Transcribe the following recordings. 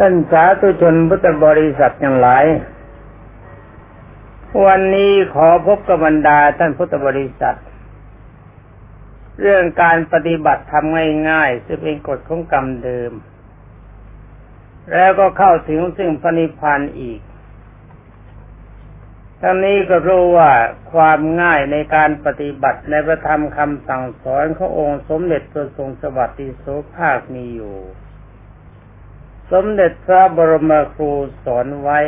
ท่านสาธุชนพุทธบริษัททั้งหลาย วันนี้ขอพบกับบรรดาท่านพุทธบริษัท เรื่องการปฏิบัติทำง่ายๆซึ่งเป็นกฎของกรรมเดิม แล้วก็เข้าถึงซึ่งพระนิพพานอีก ทั้งนี้ก็รู้ว่าความง่ายในการปฏิบัติในพระธรรมคำสั่งสอนขององค์สมเด็จพระทรงสวัสดิโสภาคมีอยู่ สมเด็จพระบรมครูสอนไว้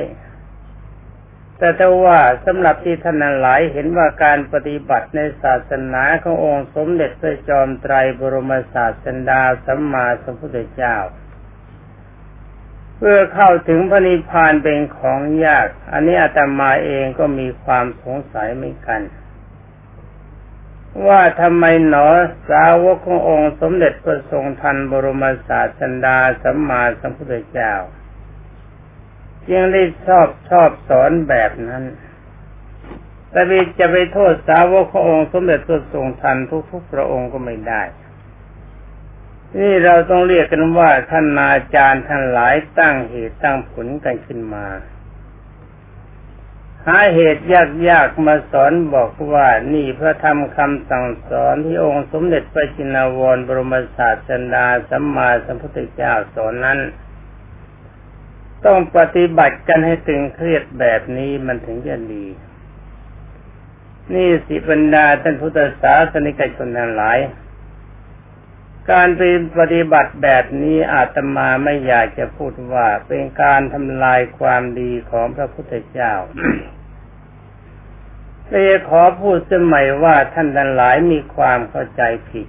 แต่ถ้าว่าสำหรับที่ท่านหลายเห็นว่าการปฏิบัติในศาสนาขององค์สมเด็จพระจอมไตรบรมศาสดาสัมมาสัมพุทธเจ้า เพื่อเข้าถึงพระนิพพานเป็นของยาก อันนี้อาตมาเองก็มีความสงสัยเหมือนกัน ว่าทำไมหนอสาวกขององค์สมเด็จพระทรงทันบรมศาสดาสัมมาสัมพุทธเจ้าจึงได้ชอบชอบสอนแบบนั้นแต่จะไปโทษสาวกขององค์สมเด็จพระทรงทันทุกๆพระองค์ก็ไม่ได้นี่เราต้องเรียกกันว่าท่านอาจารย์ท่านหลายตั้งเหตุตั้งผลกันขึ้นมา หาเหตุยากๆมาสอนบอกว่านี่พระธรรมคำสั่งสอนที่องค์สมเด็จพระจินวรบรมศาสดาสัมมาสัมพุทธเจ้าสอนนั้น ต้องปฏิบัติกันให้ตึงเครียดแบบนี้มันถึงจะดี นี่สิบรรดาท่านพุทธศาสนิกชนทั้งหลาย การปฏิบัติแบบนี้อาตมาไม่อยากจะพูดว่าเป็นการทำลายความดีของพระพุทธเจ้าเลยขอพูดสมัยว่าท่านทั้งหลายมีความเข้าใจผิด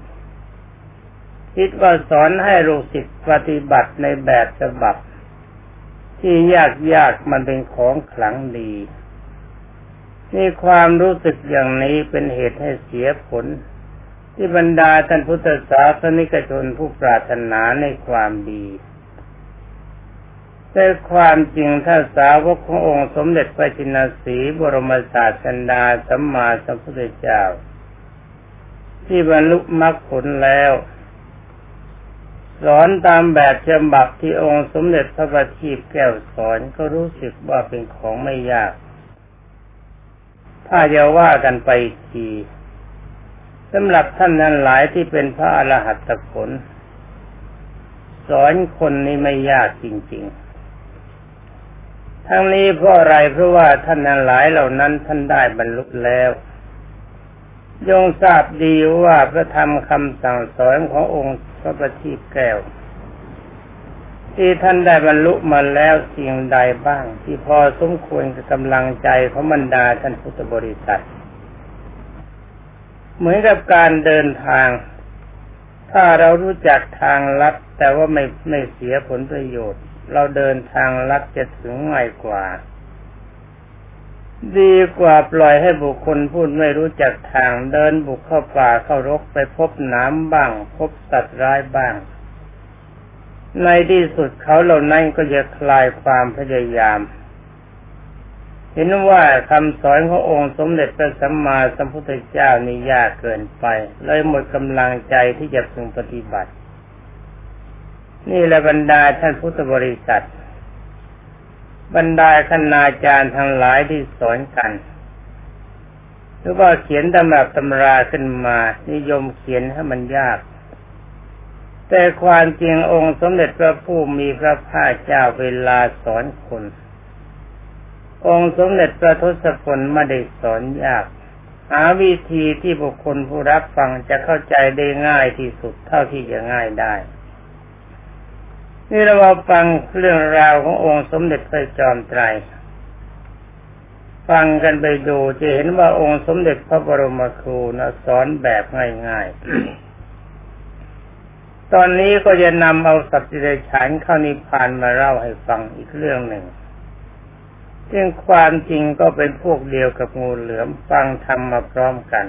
คิดว่าสอนให้ลูกศิษย์ปฏิบัติในแบบฉบับ ที่ยากยากมันเป็นของขลังดีนี่ความรู้สึกอย่างนี้เป็นเหตุให้เสียผล ที่บรรดาท่านพุทธศาสนิกชนผู้ปรารถนาในความดีแต่ความจริงถ้าสาวกขององค์สมเด็จพระจินสีบรมศาสดาสัมมาสัมพุทธเจ้า ที่บรรลุมรรคผลแล้ว สอนตามแบบฉบับที่องค์สมเด็จพระบัณฑิตแก้วสอนก็รู้สึกว่าเป็นของไม่ยาก ถ้าจะว่ากันไปที สำหรับท่านนั้นหลายที่เป็นพระอรหัตผลสอนคนนี้ไม่ยากจริง ๆ ทั้งนี้เพราะอะไรเพราะว่าท่านนั้นหลายเหล่านั้นท่านได้บรรลุแล้วยงทราบดีว่าพระธรรมคำสั่งสอนขององค์พระปฏิแก้ว ที่ท่านได้บรรลุมาแล้วสิ่งใดบ้าง ที่พอสมควรกับกำลังใจของบรรดาท่านพุทธบริษัท เหมือนกับการเดินทาง ถ้าเรารู้จักทางลัด แต่ว่าไม่ไม่เสียผลประโยชน์ เราเดินทางลัดจะถึงง่ายกว่า ดีกว่าปล่อยให้บุคคลพูดไม่รู้จักทางเดินบุกเข้าป่าเข้ารกไปพบน้ำบ้าง พบสัตว์ร้ายบ้าง ในที่สุดเขาเหล่านั้นก็จะคลายความพยายาม เห็นว่าคำสอนขององค์สมเด็จพระสัมมาสัมพุทธเจ้านี่ยากเกินไป เลยหมดกำลังใจที่จะพึงปฏิบัติ นี่แหละบรรดาท่านพุทธบริษัท บรรดาคณาจารย์ทั้งหลายที่สอนกัน หรือว่าเขียนตำรับตำราขึ้นมา นิยมเขียนให้มันยาก แต่ความจริงองค์สมเด็จพระผู้มีพระภาคเจ้าเวลาสอนคน องค์สมเด็จพระทศพลไม่ได้สอนยาก หาวิธีที่บุคคลผู้รับฟังจะเข้าใจได้ง่ายที่สุดเท่าที่จะง่ายได้ นี่เรามาฟังเรื่องราวขององค์สมเด็จพระจอมไตร ฟังกันไปดูจะเห็นว่าองค์สมเด็จพระบรมครูนะสอนแบบง่ายๆ ตอนนี้ก็จะนำเอาสัตว์เดรัจฉานเข้านิพพานมาเล่าให้ฟังอีกเรื่องหนึ่ง ซึ่งความจริงก็เป็นพวกเดียวกับงูเหลือมฟังธรรมมาพร้อมกัน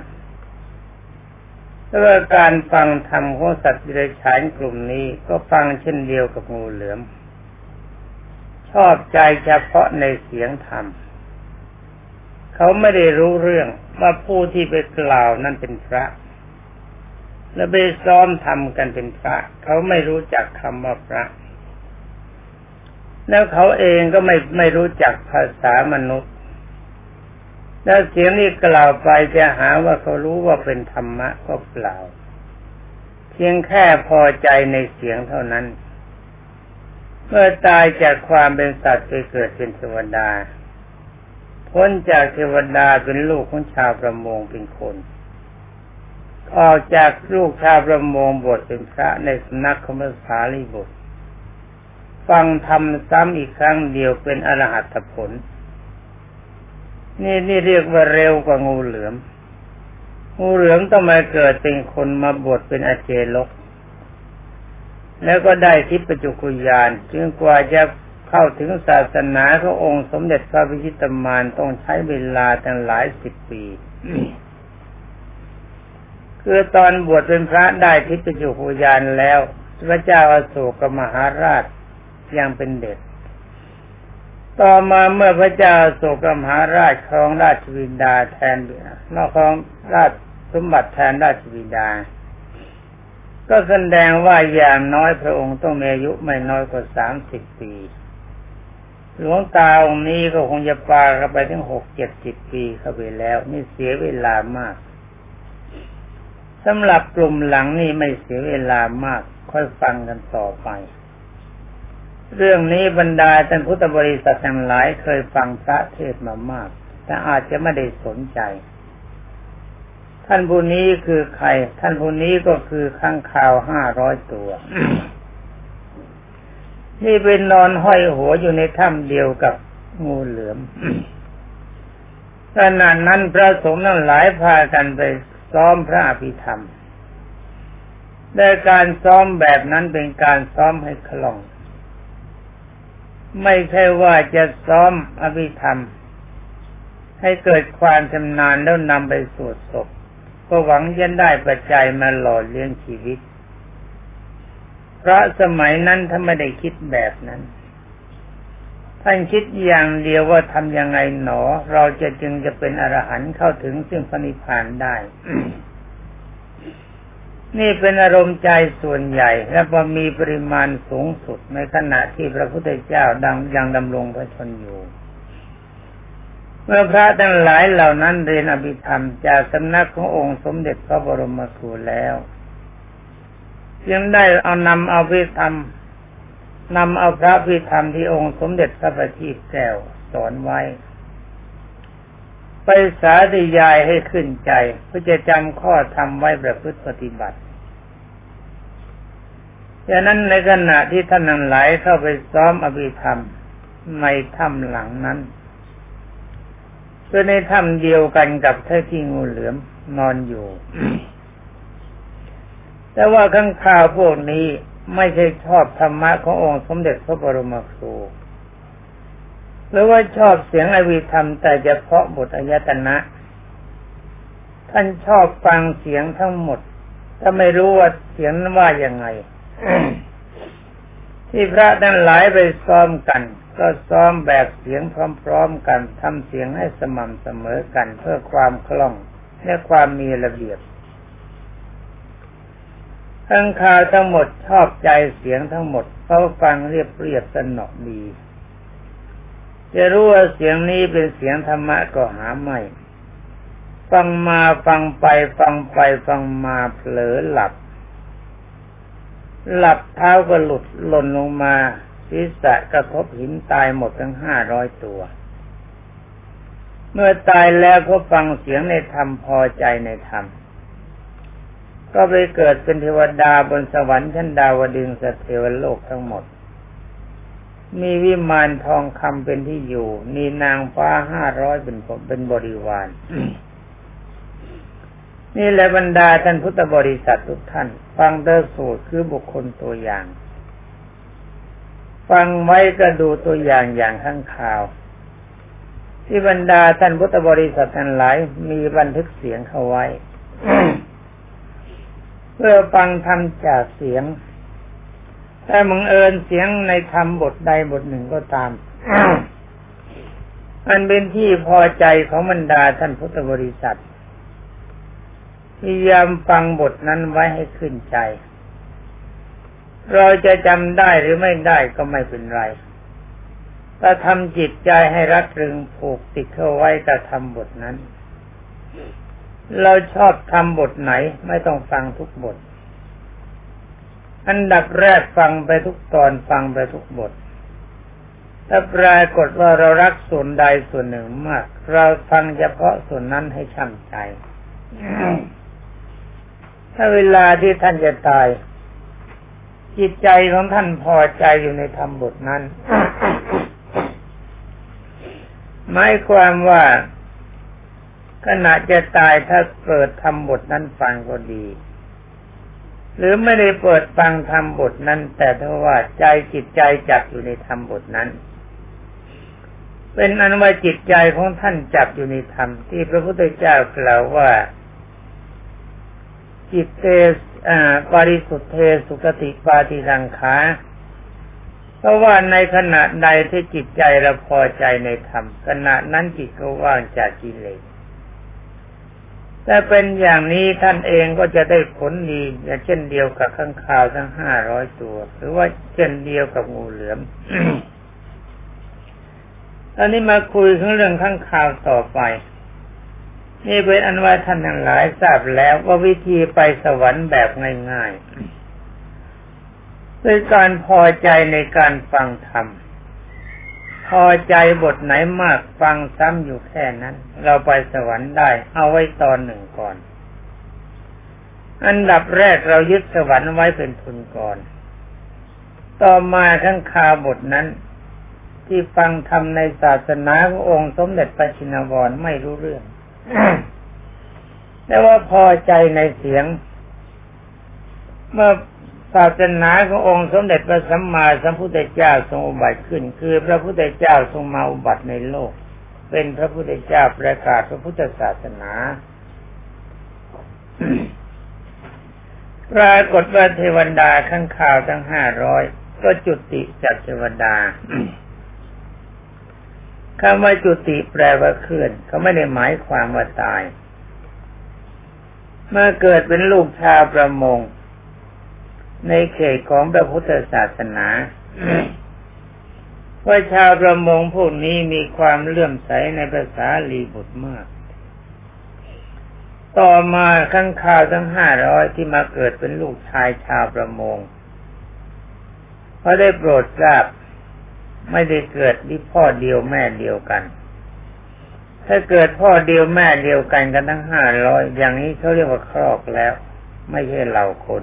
แล้วการฟังธรรมของสัตว์ดิเรกชันกลุ่มนี้ก็ฟังเช่นเดียวกับงูเหลือม ชอบใจเฉพาะในเสียงธรรม เขาไม่ได้รู้เรื่องว่าผู้ที่ไปกล่าวนั่นเป็นพระ และไปซ้อมทำกันเป็นพระ เขาไม่รู้จักคำว่าพระ แล้วเขาเองก็ไม่ไม่รู้จักภาษามนุษย์ แล้วเสียงนี้กล่าวไปจะหาว่าเขารู้ว่าเป็นธรรมะก็เปล่า เพียงแค่พอใจในเสียงเท่านั้น เมื่อตายจากความเป็นสัตว์ไปเกิดเป็นเทวดา พ้นจากเทวดาเป็นลูกของชาวประมงเป็นคนออกจากลูกชาวประมงบทเป็นพระในสำนักของพระสารีบุตร ฟังธรรมซ้ำอีกครั้งเดียวเป็นอรหัตผล นี่นี่เรียกว่าเร็วกว่างูเหลือม งูเหลือมต้องมาเกิดเป็นคนมาบวชเป็นอาเจลก แล้วก็ได้ทิพจุกุยานจึงกว่าจะเข้าถึงศาสนาขององค์สมเด็จพระพิชิตมารต้องใช้เวลาตั้งหลายสิบปีคือตอนบวชเป็นพระได้ทิพจุกุยานแล้ว พระเจ้าอาโศกมหาราช ยังเป็นเด็ก ต่อมาเมื่อพระเจ้าโศกมหาราชครองราชวินดาแทนนอกครองราชสมบัติแทนราชวินดา ก็แสดงว่าอย่างน้อยพระองค์ต้องมีอายุไม่น้อยกว่าสามสิบปีหลวงตาองค์นี้ก็คงจะปาเข้าไปถึงหกเจ็ดสิบปีเข้าไปแล้ว นี่เสียเวลามากสำหรับกลุ่มหลังนี่ไม่เสียเวลามาก ค่อยฟังกันต่อไป เรื่องนี้บรรดาท่านพุทธบริษัททั้งหลายเคยฟังพระเทศมามาก แต่อาจจะไม่ได้สนใจ ท่านผู้นี้คือใคร ท่านผู้นี้ก็คือข้างข่าวห้าร้อยตัว นี่เป็นนอนห้อยหัวอยู่ในถ้ำเดียวกับงูเหลือมขณะนั้นพระสงฆ์นั้นหลายพากันไปซ้อมพระอภิธรรมแต่การซ้อมแบบนั้นเป็นการซ้อมให้คล่อง ไม่ใช่ว่าจะซ้อมอภิธรรม ให้เกิดความชำนาญแล้วนำไปสวดศพก็หวังจะได้ปัจจัยมาหล่อเลี้ยงชีวิต เพราะสมัยนั้นท่านไม่ได้คิดแบบนั้น ท่านคิดอย่างเดียวว่าทำยังไงหนอ เราจะจึงจะเป็นอรหันต์เข้าถึงซึ่งพระนิพพานได้ นี่เป็นอารมณ์ใจส่วนใหญ่ และพอมีปริมาณสูงสุดในขณะที่พระพุทธเจ้าดังยังดำรงพระชนอยู่ เมื่อพระทั้งหลายเหล่านั้นเรียนอภิธรรมจากสำนักขององค์สมเด็จพระบรมครูแล้วยังได้เอานำเอาพิธรรมนำเอาพระพิธรรมที่องค์สมเด็จพระบัณฑิตแก้วสอนไว้ ไปสาธยายให้ขึ้นใจเพื่อจะจำข้อธรรมไว้ประพฤติปฏิบัติ ดังนั้นในขณะที่ท่านนั้นหลายเข้าไปซ้อมอภิธรรมในถ้ำหลังนั้นคือในถ้ำเดียวกันกับท่าที่งูเหลือมนอนอยู่ แต่ว่าข้างข่าวพวกนี้ไม่ใช่ชอบธรรมะขององค์สมเด็จพระบรมครูหรือว่าชอบเสียงอวิธรรม แต่เฉพาะบทอายตนะ ท่านชอบฟังเสียงทั้งหมด ถ้าไม่รู้ว่าเสียงนั้นว่ายังไง ที่พระนั้นหลายไปซ้อมกัน ก็ซ้อมแบบเสียงพร้อมๆกันทำเสียงให้สม่ำเสมอกันเพื่อความคล่องและความมีระเบียบทั้งคาทั้งหมดชอบใจเสียงทั้งหมดเขาฟังเรียบเรียบสนอดีจะรู้ว่าเสียงนี้เป็นเสียงธรรมะก็หาไม่ ฟังมาฟังไปฟังไปฟังมาเผลอหลับ หลับเท้าก็หลุดหล่นลงมาศีรษะกระทบหินตายหมดทั้งห้าร้อยตัว เมื่อตายแล้วก็ฟังเสียงในธรรมพอใจในธรรม ก็ไปเกิดเป็นเทวดาบนสวรรค์ชั้นดาวดึงสเทวโลกทั้งหมด มีวิมานทองคำเป็นที่อยู่มีนางฟ้าห้าร้อยเป็นเป็นบริวาร นี่แหละบรรดาท่านพุทธบริษัททุกท่าน ฟังเดอสูตรคือบุคคลตัวอย่าง ฟังไว้ก็ดูตัวอย่างอย่างข้างข่าว ที่บรรดาท่านพุทธบริษัททั้งหลายมีบันทึกเสียงเข้าไว้ เพื่อฟังทำจากเสียงถ้ามึงเอิญเสียงในธรรมบทใดบทหนึ่งก็ตามอันเป็นที่พอใจของบรรดาท่านพุทธบริษัท พยายามฟังบทนั้นไว้ให้ขึ้นใจ เราจะจำได้หรือไม่ได้ก็ไม่เป็นไร ถ้าทำจิตใจให้รัดรึงผูกติดเข้าไว้กับทำบทนั้น เราชอบทำบทไหนไม่ต้องฟังทุกบท อันดับแรกฟังไปทุกตอนฟังไปทุกบท ถ้าปรากฏว่าเรารักส่วนใดส่วนหนึ่งมาก เราฟังเฉพาะส่วนนั้นให้ช่ำใจ ถ้าเวลาที่ท่านจะตาย จิตใจของท่านพอใจอยู่ในธรรมบทนั้นหมายความว่าขณะจะตายถ้าเปิดทำบทนั้นฟังก็ดี หรือไม่ได้เปิดฟังทำบทนั้น แต่ถ้าว่าใจจิตใจจับอยู่ในธรรมบทนั้น เป็นอนุมาจิตใจของท่านจับอยู่ในธรรมที่พระพุทธเจ้ากล่าวว่า จิตเตปาริสุทธเทสุกติปาติรังขาเพราะว่าในขณะใดที่จิตใจเราพอใจในธรรมขณะนั้นจิตก็ว่างจากกิเลสแต่เป็นอย่างนี้ท่านเองก็จะได้ผลดีอย่างเช่นเดียวกับข้างข่าวทั้งห้าร้อยตัว หรือว่าเช่นเดียวกับงูเหลือมตอนนี้มาคุยถึงเรื่องข้างข่าวต่อไป นี่เป็นอันว่าท่านทั้งหลายทราบแล้วว่าวิธีไปสวรรค์แบบง่ายๆด้วยการพอใจในการฟังธรรมพอใจบทไหนมากฟังซ้ำอยู่แค่นั้น เราไปสวรรค์ได้ เอาไว้ตอนหนึ่งก่อน อันดับแรกเรายึดสวรรค์ไว้เป็นทุนก่อน ต่อมาทั้งคาบทนั้น ที่ฟังธรรมในศาสนาขององค์สมเด็จพระชินวรไม่รู้เรื่อง แต่ว่าพอใจในเสียง เมื่อศาสนาขององค์สมเด็จพระสัมมาสัมพุทธเจ้าทรงอุบัติขึ้น คือพระพุทธเจ้าทรงมาอุบัติในโลก เป็นพระพุทธเจ้าประกาศพระพุทธศาสนาปรากฏว่าเทวดาข้างข่าวทั้งห้าร้อยก็จุติจากเทวดา คำว่าจุติแปลว่าเคลื่อนเขาไม่ได้หมายความว่าตาย เมื่อเกิดเป็นลูกชาวประมง ในเขตของพระพุทธศาสนาว่าชาวประมงพวกนี้มีความเลื่อมใสในภาษาลีบุตรมาก ต่อมาข้างข่าวทั้งห้าร้อยที่มาเกิดเป็นลูกชายชาวประมงเพราได้โปรดทราบ ไม่ได้เกิดที่พ่อเดียวแม่เดียวกัน ถ้าเกิดพ่อเดียวแม่เดียวกันกันทั้งห้าร้อยอย่างนี้เขาเรียกว่าครอกแล้ว ไม่ใช่เหล่าคน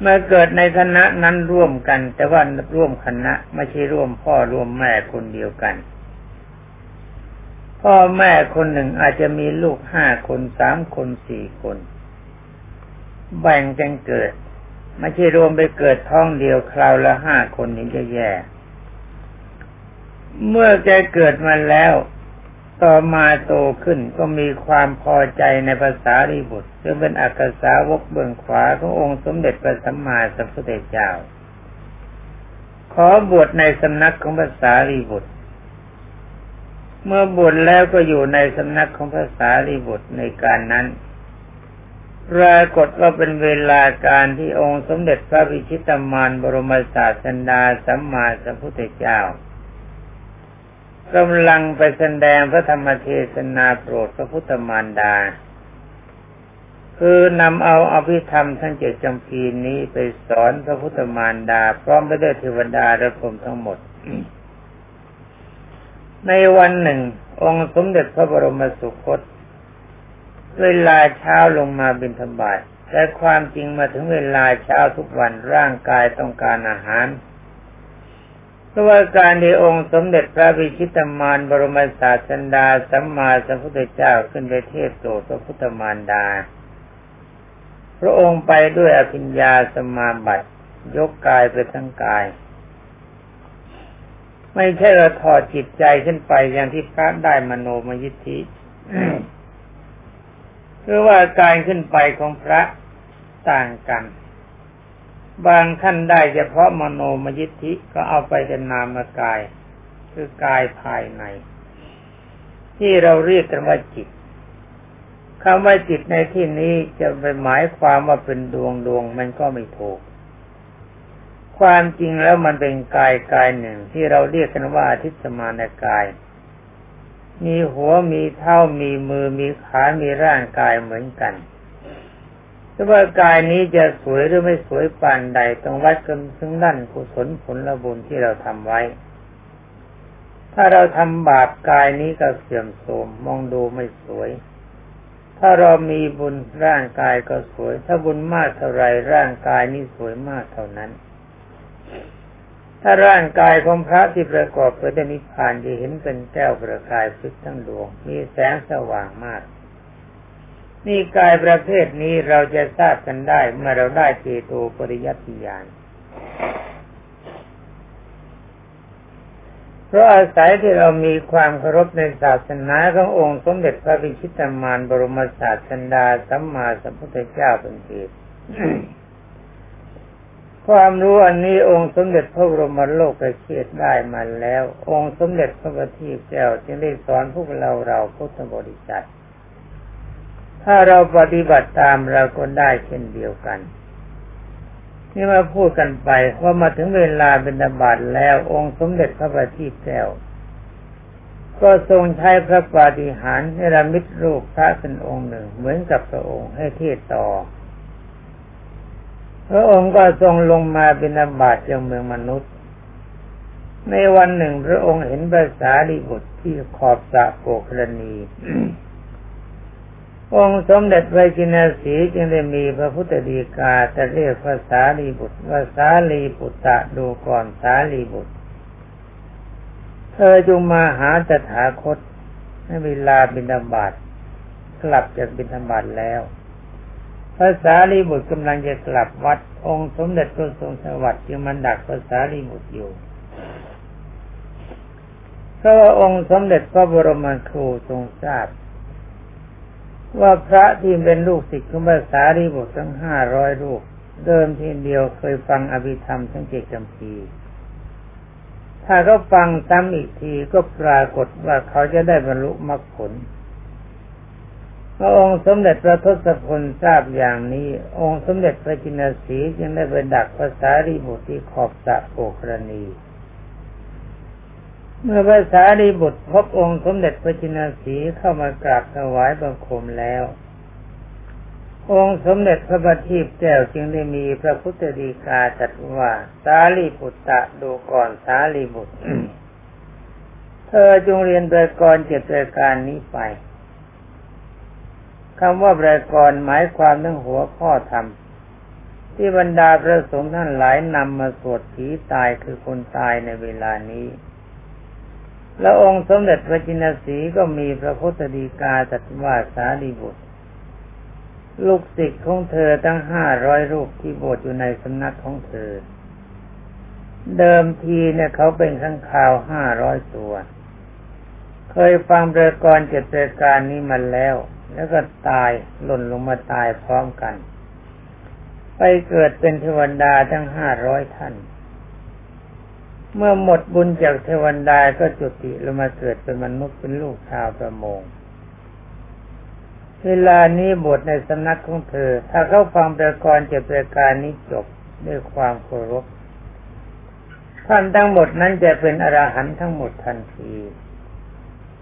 เมื่อเกิดในคณะนั้นร่วมกัน แต่ว่าร่วมคณะไม่ใช่ร่วมพ่อร่วมแม่คนเดียวกัน พ่อแม่คนหนึ่งอาจจะมีลูกห้าคนสามคนสี่คน แบ่งกันเกิด ไม่ใช่รวมไปเกิดท้องเดียวคราวละห้าคนนี้จะแย่ เมื่อแกเกิดมาแล้ว ต่อมาโตขึ้นก็มีความพอใจในภาษารีบุตรซึ่งเป็นอักษาวกเบื้องขวาขององค์สมเด็จพระสัมมาสัมพุทธเจ้า ขอบวชในสำนักของภาษารีบุตรเมื่อบวชแล้วก็อยู่ในสำนักของภาษารีบุตรในการนั้น ปรากฏว่าเป็นเวลาการที่องค์สมเด็จพระวิชิตามานบรมศาสดาสัมมาสัมพุทธเจ้ากำลังไปแสดงพระธรรมเทศนาโปรดพระพุทธมารดา คือนำเอาอภิธรรมทั้งเจ็ดจำพีนี้ไปสอนพระพุทธมารดา พร้อมไปด้วยเทวดาและพรมทั้งหมด ในวันหนึ่ง องค์สมเด็จพระบรมสุคต เวลาเช้าลงมาบิณฑบาตแต่ความจริงมาถึงเวลาเช้าทุกวันร่างกายต้องการอาหารเพราะว่าการที่องค์สมเด็จพระวิชิตมารบรมศาสดาสัมมาสัมพุทธเจ้าขึ้นไปเทศโปรดพระพุทธมารดา พระองค์ไปด้วยอภิญญาสมาบัติยกกายไปทั้งกาย ไม่ใช่เราถอดจิตใจขึ้นไปอย่างที่พระได้มโนมยิทธิ คือว่าการขึ้นไปของพระต่างกัน บางท่านได้เฉพาะมโนมยิทธิก็เอาไปเป็นนามกาย คือกายภายใน ที่เราเรียกกันว่าจิตคำว่าจิตในที่นี้จะไปหมายความว่าเป็นดวงดวงมันก็ไม่ถูก ความจริงแล้วมันเป็นกายกายหนึ่งที่เราเรียกกันว่าทิตสมานกาย มีหัวมีเท้ามีมือมีขา มีร่างกายเหมือนกันแต่ว่ากายนี้จะสวยหรือไม่สวยปานใดต้องวัดกันซึ่งนั่นกุศลผลละบุญที่เราทำไว้ ถ้าเราทำบาปกายนี้ก็เสื่อมโทรมมองดูไม่สวย ถ้าเรามีบุญร่างกายก็สวย ถ้าบุญมากเท่าไรร่างกายนี้สวยมากเท่านั้น ถ้าร่างกายของพระที่ประกอบไปด้วยนิพพานจะเห็นเป็นแก้วประกายพลิกทั้งดวง มีแสงสว่างมาก นี่กายประเภทนี้เราจะทราบกันได้เมื่อเราได้เจโตปริยัติญาณเพราะอาศัยที่เรามีความเคารพในศาสนาขององค์สมเด็จพระวิชิตามานบรมศาสดาสัมมาสัมพุทธเจ้าเป็นเหตุ ความรู้อันนี้องค์สมเด็จพระบรมโลกเชียได้มาแล้ว องค์สมเด็จพระบัณฑิตแก้วจึงได้สอนพวกเราเราพุทธบริษัทถ้าเราปฏิบัติตามเราก็ได้เช่นเดียวกัน นี่มาพูดกันไปว่ามาถึงเวลาเป็นดบาตแล้ว องค์สมเด็จพระบัณฑิตแก้วก็ทรงใช้พระปาฏิหาริย์ในระมิดรูปพระเป็นองค์หนึ่ง เหมือนกับพระองค์ให้เทศต่อ พระองค์ก็ทรงลงมาเป็นอบาตยังเมืองมนุษย์ ในวันหนึ่งพระองค์เห็นภาษาลีบุตรที่ขอบสะโกกรณีองค์สมเด็จไวกินาสีจึงได้มีพระพุทธดีกาจะเรียกภาษาลีบุตรภาษาลีบุตรดูก่อนสาลีบุตร เธอจงมาหาตถาคตให้เวลาบิณฑบาตกลับจากบิณฑบาตแล้ว ภาษาลีบุตรกำลังจะกลับวัด องค์สมเด็จพระทรงสวัสดิ์จึงมันดักภาษาลีบุตรอยู่เพราะองค์สมเด็จพระบรมครูทรงทราบ ว่าพระที่เป็นลูกศิษย์ของภาษารีบุตรทั้งห้าร้อยรูป เดิมทีเดียวเคยฟังอภิธรรมทั้งเจ็ดจำพีถ้าเขาฟังซ้ำอีกทีก็ปรากฏว่าเขาจะได้บรรลุมรรคผล พระองค์สมเด็จพระทศพลทราบอย่างนี้ องค์สมเด็จพระจินสีจึงได้ไปดักภาษารีบุตรที่ขอบสะโปกรณี เมื่อภาษาดีบุตรพบองค์สมเด็จพระจินสีเข้ามากราบถวายบังคมแล้ว องค์สมเด็จพระบัณฑิตแก้วจึงได้มีพระพุทธดีกาจัดว่าสาลีบุตรดูก่อนสาลีบุตร เธอจงเรียนประกรเจ็ดประการนี้ไป คำว่าประกรหมายความเรื่องหัวข้อธรรมที่บรรดาพระสงฆ์ท่านหลายนำมาสวดผีตายคือคนตายในเวลานี้ แล้วองค์สมเด็จพระจินสีก็มีพระพุทธดีกาตรัสว่าสารีบุตร ลูกศิษย์ของเธอตั้งห้าร้อยรูปที่บวชอยู่ในสำนักของเธอ เดิมทีเนี่ยเขาเป็นข้างข่าวห้าร้อยตัว เคยฟังประกรณ์เจ็ดประการนี้มาแล้ว แล้วก็ตายหล่นลงมาตายพร้อมกัน ไปเกิดเป็นเทวดาทั้งห้าร้อยท่าน เมื่อหมดบุญจากเทวันดาก็จุติลงมาเกิดเป็นมนุษย์เป็นลูกชาวประมงเวลานี้บทในสำนักของเธอ ถ้าเขาฟังประกรณ์เจ็บประการนี้จบด้วยความเคารพท่านทั้งหมดนั้นจะเป็นอรหันต์ทั้งหมดทันที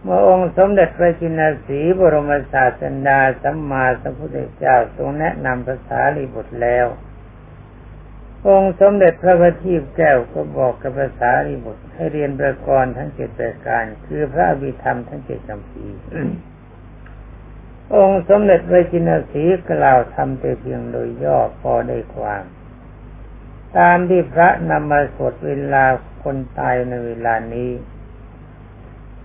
เมื่อองค์สมเด็จพระจินสีบรมศาสดาสัมมาสัมพุทธเจ้าทรงแนะนำภาษาลีบุตรแล้ว องค์สมเด็จพระบัณฑิตแก้วก็บอกกับภาษาริบุตร ให้เรียนประกรณ์ทั้งเจ็ดประการ คือพระอภิธรรมทั้งเจ็ดคำพีองค์สมเด็จพระจินสีกล่าวทำแต่เพียงโดยย่อพอได้ความ ตามที่พระนำมาสวดเวลาคนตายในเวลานี้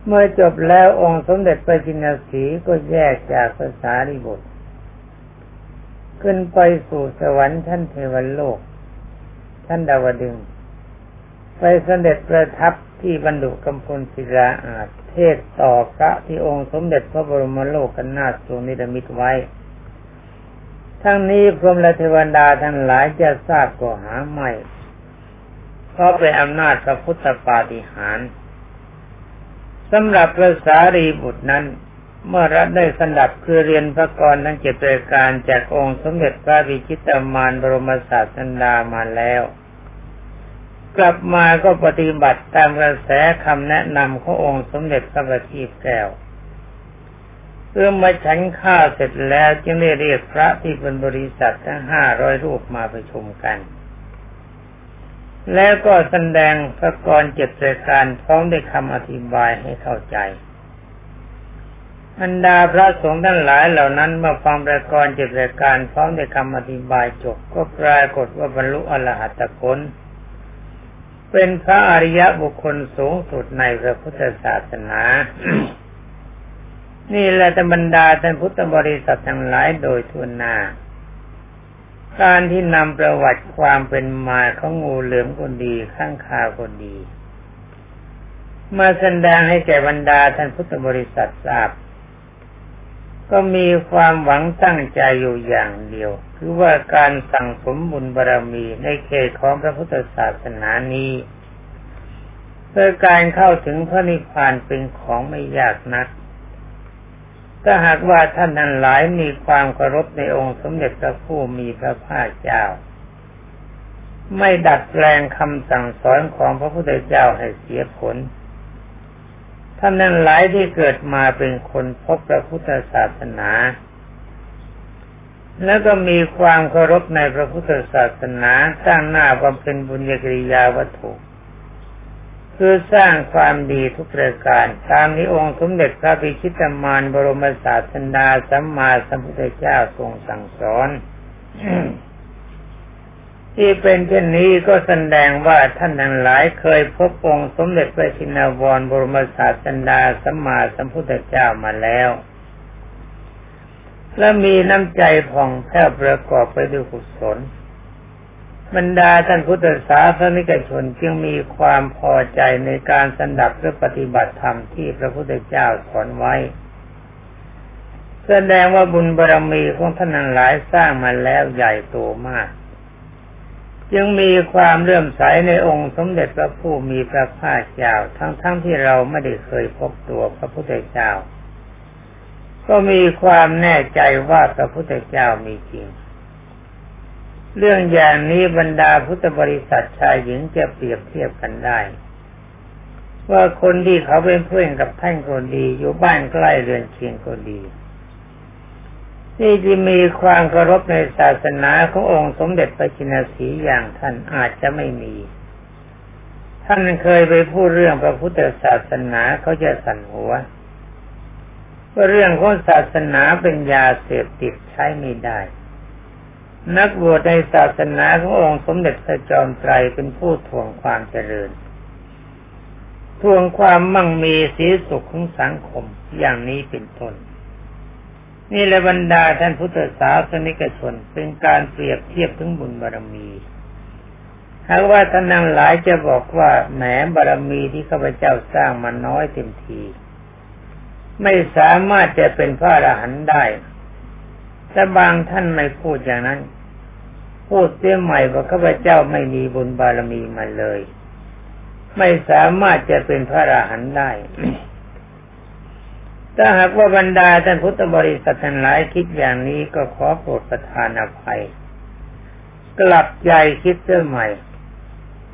เมื่อจบแล้วองค์สมเด็จพระจินสีก็แยกจากภาษาริบุตร ขึ้นไปสู่สวรรค์ชั้นเทวโลก ท่านดาวดึง ไปเสด็จประทับที่บรรดุกำพลศิลาอาจเทศต่อพระที่องค์สมเด็จพระบรมโลกกันนาทรงนิรมิตไว้ ทั้งนี้พรหมและเทวดาทั้งหลายจะทราบก็หาไม่ เพราะเป็นอำนาจพระพุทธปาฏิหาริย์ สำหรับพระสารีบุตรนั้น เมื่อรัฐได้สนับคือเรียนพระกรทั้งเจ็ดรายการจากองค์สมเด็จพระวิชิตามานบรมศาสดามาแล้ว กลับมาก็ปฏิบัติตามกระแสคำแนะนำขององค์สมเด็จพระบัณฑิตแก้วเพื่อมาฉันข้าเสร็จแล้วจึงได้เรียกพระที่เป็นบริษัททั้งห้าร้อยรูปมาประชุมกัน แล้วก็แสดงพระกรเจ็ดรายการพร้อมด้วยคำอธิบายให้เข้าใจบรรดาพระสงฆ์ทั้งหลายเหล่านั้นเมื่อฟังประกรณ์จิตรการพร้อมในคำอธิบายจบก็ปรากฏว่าบรรลุอรหัตผลเป็นพระอริยบุคคลสูงสุดในพระพุทธศาสนา นี่แหละธรรมดาท่านพุทธบริษัททั้งหลายโดยทุนนา การที่นำประวัติความเป็นมาของงูเหลือมคนดีข้างคาคนดี มาแสดงให้แก่บรรดาท่านพุทธบริษัททราบ ก็มีความหวังตั้งใจอยู่อย่างเดียว คือว่าการสั่งสมบุญบารรมีในเขตของพระพุทธศาสนานี้ เพื่อการเข้าถึงพระนิพพานเป็นของไม่ยากนัก ถ้าหากว่าท่านนั้นหลายมีความเคารพในองค์สมเด็จพระผู้มีพระภาคเจ้า ไม่ดัดแปลงคำสั่งสอนของพระพุทธเจ้าให้เสียผล ท่านนั้นหลายที่เกิดมาเป็นคนพบพระพุทธศาสนา แล้วก็มีความเคารพในพระพุทธศาสนาสร้างหน้าความเป็นบุญญกิริยาวัตถุ คือสร้างความดีทุกประการ ตามนี้องค์สมเด็จพระบิชิตมานบรมศาสดาสัมมาสัมพุทธเจ้าทรงสั่งสอนที่เป็นเช่นนี้ก็แสดงว่าท่านทั้งหลายเคยพบองค์สมเด็จพระชินวรบรมศาสดาสัมมาสัมพุทธเจ้ามาแล้ว และมีน้ำใจผ่องแผ้วประกอบไปด้วยกุศล บรรดาท่านพุทธศาสนิกชนจึงมีความพอใจในการสันดับและปฏิบัติธรรมที่พระพุทธเจ้าสอนไว้ แสดงว่าบุญบารรมีของท่านหลายสร้างมาแล้วใหญ่โตมาก จึงมีความเลื่อมใสในองค์สมเด็จพระผู้มีพระภาคเจ้าทั้งๆทที่เราไม่ได้เคยพบตัวพระพุทธเจ้า ก็มีความแน่ใจว่าพระพุทธเจ้ามีจริง เรื่องอย่างนี้บรรดาพุทธบริษัทชายหญิงจะเปรียบเทียบกันได้ ว่าคนที่เขาเป็นเพื่อนกับท่านคนดี อยู่บ้านใกล้เรือนเคียงคนดีที่จะมีความเคารพในศาสนาขององค์สมเด็จพระจินสีอย่างท่านอาจจะไม่มี ท่านเคยไปพูดเรื่องพระพุทธศาสนาเขาจะสั่นหัวว่าเรื่องของศาสนาเป็นยาเสพติดใช้ไม่ได้ นักบวชในศาสนาขององค์สมเด็จพระจอมไตรเป็นผู้ทวงความเจริญ ทวงความมั่งมีสีสุขของสังคมอย่างนี้เป็นต้นนี่แหละบรรดาท่านพุทธศาสนิกชนเป็นการเปรียบเทียบถึงบุญบารรมีหากว่าท่านนังหลายจะบอกว่าแหมบารรมีที่ข้าพเจ้าสร้างมันน้อยเต็มที ไม่สามารถจะเป็นพระอรหันต์ได้ แต่บางท่านไม่พูดอย่างนั้น พูดเสียใหม่ว่าข้าพเจ้าไม่มีบุญบารมีมาเลย ไม่สามารถจะเป็นพระอรหันต์ได้ถ้าหากว่าบรรดาท่านพุทธบริษัททั้งหลายคิดอย่างนี้ก็ขอโปรดประทานอภัย กลับใจคิดเรื่อใหม่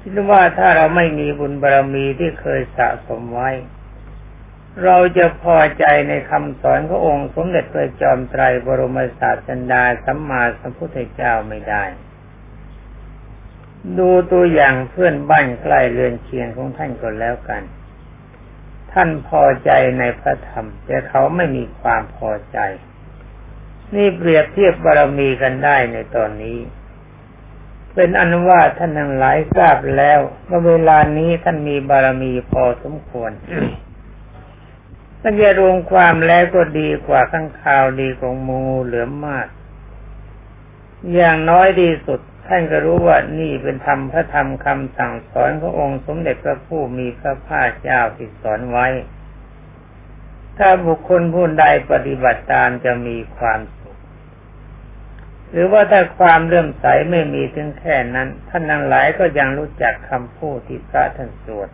คิดว่าถ้าเราไม่มีบุญบารรมีที่เคยสะสมไว้ เราจะพอใจในคำสอนขององค์สมเด็จพระจอมไตรบรมศาสดาสัมมาสัมพุทธเจ้าไม่ได้ ดูตัวอย่างเพื่อนบ้านใกล้เรือนเคียงของท่านก็แล้วกัน ท่านพอใจในพระธรรม แต่เขาไม่มีความพอใจ นี่เปรียบเทียบบารมีกันได้ในตอนนี้ เป็นอนุว่าท่านทั้งหลายทราบแล้วว่าเวลานี้ท่านมีบารมีพอสมควร ท่านจะรวมความแล้วก็ดีกว่าข้างข่าวดีของมูเหลือมมาก อย่างน้อยดีสุด ท่านก็รู้ว่านี่เป็นธรรมพระธรรมคำสั่งสอนขององค์สมเด็จพระผู้มีพระภาคเจ้าที่สอนไว้ ถ้าบุคคลผู้ใดปฏิบัติตามจะมีความสุข หรือว่าถ้าความเลื่อมใสไม่มีถึงแค่นั้น ท่านทั้งหลายก็ยังรู้จักคำพูดที่พระท่านสวด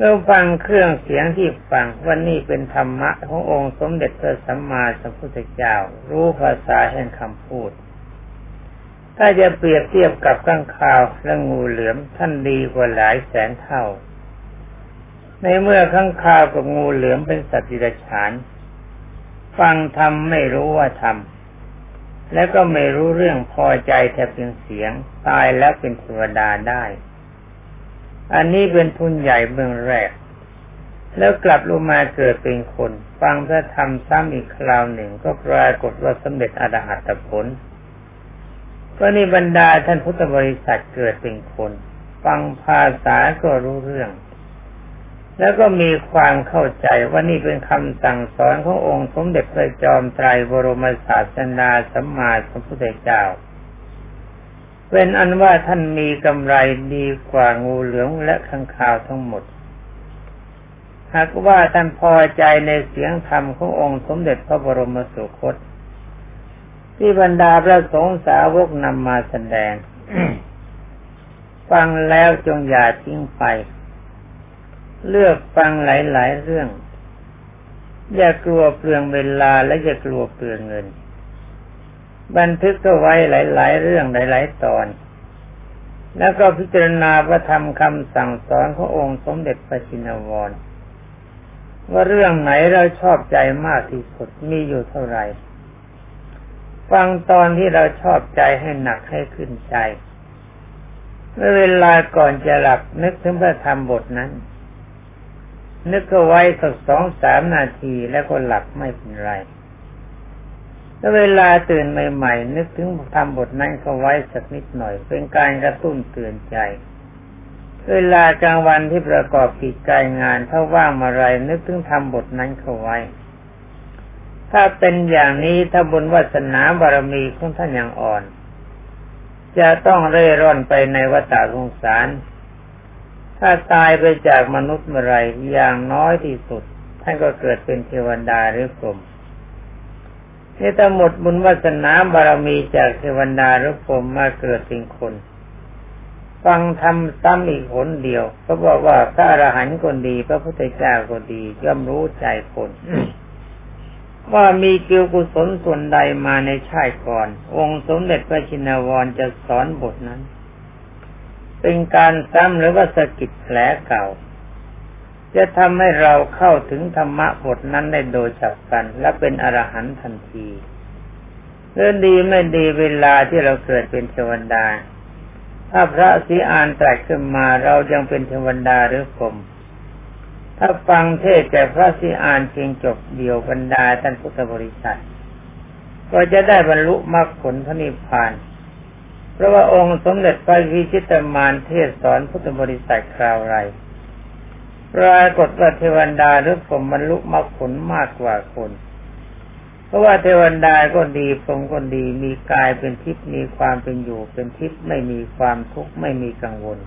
เมื่อฟังเครื่องเสียงที่ฟังว่านี่เป็นธรรมะขององค์สมเด็จพระสัมมาสัมพุทธเจ้า รู้ภาษาแห่งคำพูด ถ้าจะเปรียบเทียบกับข้างคาวและงูเหลือมท่านดีกว่าหลายแสนเท่า ในเมื่อข้างคาวกับงูเหลือมเป็นสัตว์ดิรัจฉาน ฟังทำไม่รู้ว่าทำและก็ไม่รู้เรื่องพอใจแค่เพียงเสียง ตายแล้วเป็นเทวดาได้ อันนี้เป็นทุนใหญ่เบื้องแรก แล้วกลับลงมาเกิดเป็นคน ฟังพระธรรมซ้ำอีกคราวหนึ่งก็ปรากฏว่าสำเร็จอรหัตผล ก็นี่บรรดาท่านพุทธบริษัทเกิดเป็นคน ฟังภาษาก็รู้เรื่อง แล้วก็มีความเข้าใจว่านี่เป็นคำสั่งสอนขององค์สมเด็จพระจอมไตรบรมศาสนาสัมมาสัมพุทธเจ้า เป็นอันว่าท่านมีกำไรดีกว่างูเหลืองและข้างคาวทั้งหมด หากว่าท่านพอใจในเสียงธรรมขององค์สมเด็จพระบรมสุคต ที่บรรดาพระสงฆ์สาวกนำมาแสดง ฟังแล้วจงอย่าทิ้งไป เลือกฟังหลาย ๆ เรื่อง อย่ากลัวเปลืองเวลาและอย่ากลัวเปลืองเงิน บันทึกก็ไว้หลาย ๆ เรื่องหลาย ๆ ตอน แล้วก็พิจารณาพระธรรมคำสั่งสอนขององค์สมเด็จพระชินวร ว่าเรื่องไหนเราชอบใจมากที่สุดมีอยู่เท่าไหร่ ฟังตอนที่เราชอบใจให้หนักให้ขึ้นใจเมื่อเวลาก่อนจะหลับนึกถึงพระธรรมบทนั้น นึกก็ไว้สักสองสามนาทีแล้วก็หลับไม่เป็นไร แล้วเวลาตื่นใหม่ๆนึกถึงธรรมบทนั้นก็ไว้สักนิดหน่อย เป็นการกระตุ้นเตือนใจ เวลากลางวันที่ประกอบกิจการงานถ้าว่างมาไรนึกถึงธรรมบทนั้นเข้าไว้ ถ้าเป็นอย่างนี้ถ้าบุญวาสนาบารมีของท่านยังอ่อน จะต้องเร่ร่อนไปในวัฏสงสาร ถ้าตายไปจากมนุษย์เมื่อไรอย่างน้อยที่สุด ท่านก็เกิดเป็นเทวดาหรือพรหม นี่ถ้าหมดบุญวาสนาบารมีจากเทวดาหรือพรมมาเกิดเป็นคน ฟังทำซ้ำอีกหนเดียวก็บอกว่าพระอรหันต์คนดี พระพุทธเจ้าก็ดีย่อมรู้ใจคนว่ามีเกี่ยวกุศลส่วนใดมาในชาติก่อน องค์สมเด็จพระชินวรจะสอนบทนั้น เป็นการซ้ำหรือว่าสกิดแผลเก่า จะทำให้เราเข้าถึงธรรมะบทนั้นได้โดยฉับพลันและเป็นอรหันต์ทันทีเรื่องดีไม่ดีเวลาที่เราเกิดเป็นเทวดา ถ้าพระสีอานตรัสขึ้นมาเรายังเป็นเทวดาหรือพรหมถ้าฟังเทศแก่พระสิอานเพียงจบเดียวบรรดาท่านพุทธบริษัท ก็จะได้บรรลุมรรคผลพระนิพพานเพราะว่าองค์สมเด็จพระวิชิตมารเทศสอนพุทธบริษัทคราวไร ปรากฏว่าเทวดาหรือผมบรรลุมรรคผลมากกว่าคน เพราะว่าเทวดาก็ดีผมก็ดีมีกายเป็นทิพย์มีความเป็นอยู่เป็นทิพย์ไม่มีความทุกข์ไม่มีกังวล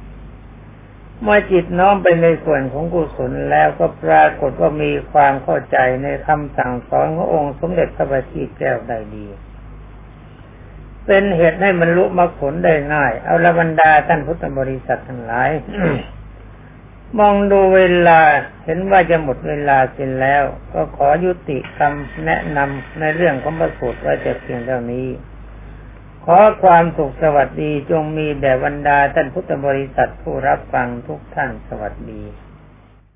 เมื่อจิตน้อมไปในส่วนของกุศลแล้วก็ปรากฏว่ามีความเข้าใจในคำสั่งสอนขององค์สมเด็จพระบัณฑิตแก้วได้ดีเป็นเหตุให้มันลุมรรคผลได้ง่าย เอาละบรรดาท่านพุทธบริษัททั้งหลาย มองดูเวลาเห็นว่าจะหมดเวลาเสร็จแล้ว ก็ขอยุติคำแนะนำในเรื่องของพระสูตรไว้แต่เพียงเท่านี้ ขอความสุขสวัสดีจงมีแด่บรรดาท่านพุทธบริษัทผู้รับฟังทุกท่านสวัสดี